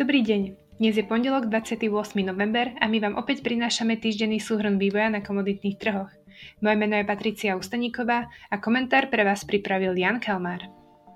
Dobrý deň. Dnes je pondelok 28. november a my vám opäť prinášame týždenný súhrn vývoja na komoditných trhoch. Moje meno je Patricia Ustaníková a komentár pre vás pripravil Jan Kalmár.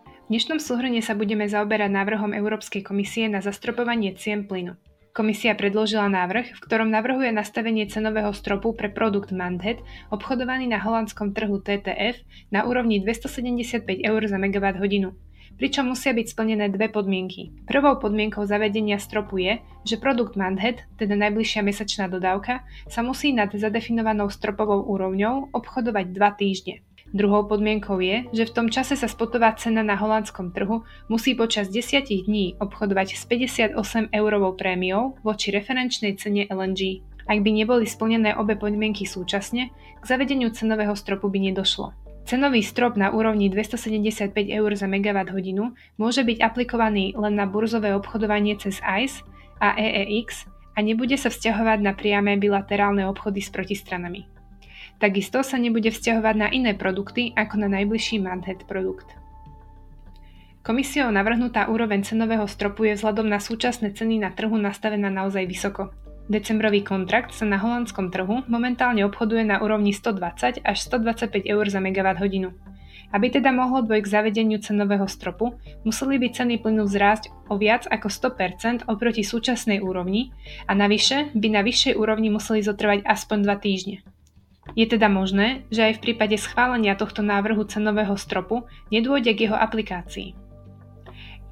V dnešnom súhrne sa budeme zaoberať návrhom Európskej komisie na zastropovanie cien plynu. Komisia predložila návrh, v ktorom navrhuje nastavenie cenového stropu pre produkt Mandhet, obchodovaný na holandskom trhu TTF, na úrovni 275 eur za megawatt hodinu pričom musia byť splnené dve podmienky. Prvou podmienkou zavedenia stropu je, že produkt Mandhead, teda najbližšia mesačná dodávka, sa musí nad zadefinovanou stropovou úrovňou obchodovať 2 týždne. Druhou podmienkou je, že v tom čase sa spotová cena na holandskom trhu musí počas 10 dní obchodovať s 58 eurovou prémiou voči referenčnej cene LNG. Ak by neboli splnené obe podmienky súčasne, k zavedeniu cenového stropu by nedošlo. Cenový strop na úrovni 275 eur za megawatt hodinu môže byť aplikovaný len na burzové obchodovanie cez ICE a EEX a nebude sa vzťahovať na priame bilaterálne obchody s protistranami. Takisto sa nebude vzťahovať na iné produkty ako na najbližší Manhead produkt. Komisiou navrhnutá úroveň cenového stropu je vzhľadom na súčasné ceny na trhu nastavená naozaj vysoko. Decembrový kontrakt sa na holandskom trhu momentálne obchoduje na úrovni 120 až 125 eur za megawatt hodinu. Aby teda mohlo dôjsť k zavedeniu cenového stropu, museli by ceny plynu vzrásť o viac ako 100% oproti súčasnej úrovni a navyše by na vyššej úrovni museli zotrvať aspoň 2 týždne. Je teda možné, že aj v prípade schválenia tohto návrhu cenového stropu nedôjde k jeho aplikácii.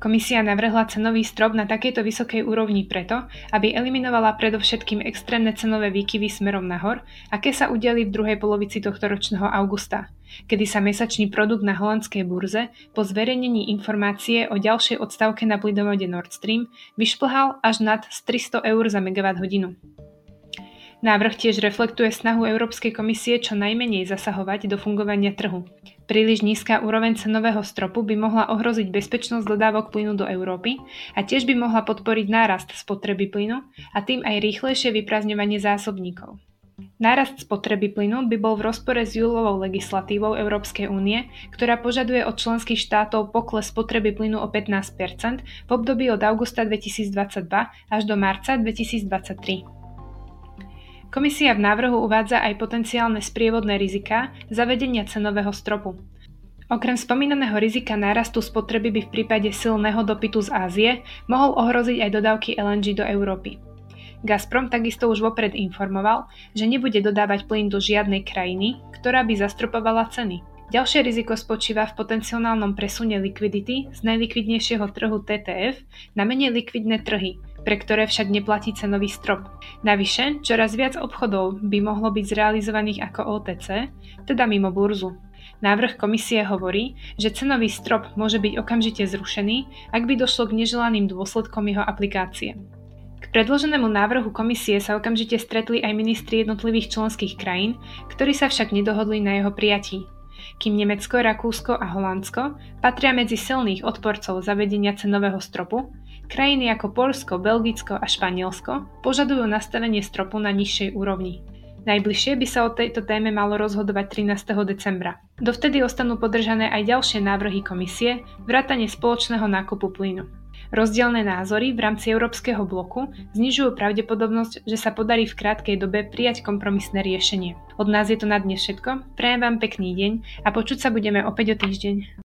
Komisia navrhla cenový strop na takejto vysokej úrovni preto, aby eliminovala predovšetkým extrémne cenové výkyvy smerom nahor, aké sa udeli v druhej polovici tohto ročného augusta, kedy sa mesačný produkt na holandskej burze po zverejnení informácie o ďalšej odstavke na plynovode Nord Stream vyšplhal až nad 300 eur za megawatt hodinu. Návrh tiež reflektuje snahu Európskej komisie čo najmenej zasahovať do fungovania trhu. Príliš nízka úroveň cenového stropu by mohla ohroziť bezpečnosť dodávok plynu do Európy a tiež by mohla podporiť nárast spotreby plynu a tým aj rýchlejšie vyprázdňovanie zásobníkov. Nárast spotreby plynu by bol v rozpore s júlovou legislatívou Európskej únie, ktorá požaduje od členských štátov pokles spotreby plynu o 15% v období od augusta 2022 až do marca 2023. Komisia v návrhu uvádza aj potenciálne sprievodné rizika zavedenia cenového stropu. Okrem spomínaného rizika nárastu spotreby by v prípade silného dopytu z Ázie mohol ohroziť aj dodávky LNG do Európy. Gazprom takisto už vopred informoval, že nebude dodávať plyn do žiadnej krajiny, ktorá by zastropovala ceny. Ďalšie riziko spočíva v potenciálnom presune likvidity z najlikvidnejšieho trhu TTF na menej likvidné trhy, pre ktoré však neplatí cenový strop. Navyše, čoraz viac obchodov by mohlo byť zrealizovaných ako OTC, teda mimo burzu. Návrh komisie hovorí, že cenový strop môže byť okamžite zrušený, ak by došlo k neželaným dôsledkom jeho aplikácie. K predloženému návrhu komisie sa okamžite stretli aj ministri jednotlivých členských krajín, ktorí sa však nedohodli na jeho prijatí kým Nemecko, Rakúsko a Holandsko patria medzi silných odporcov zavedenia cenového stropu, krajiny ako Polsko, Belgicko a Španielsko požadujú nastavenie stropu na nižšej úrovni. Najbližšie by sa o tejto téme malo rozhodovať 13. decembra. Dovtedy ostanú podržané aj ďalšie návrhy komisie, vrátane spoločného nákupu plynu. Rozdielne názory v rámci Európskeho bloku znižujú pravdepodobnosť, že sa podarí v krátkej dobe prijať kompromisné riešenie. Od nás je to na dnes všetko, prajem vám pekný deň a počuť sa budeme opäť o týždeň.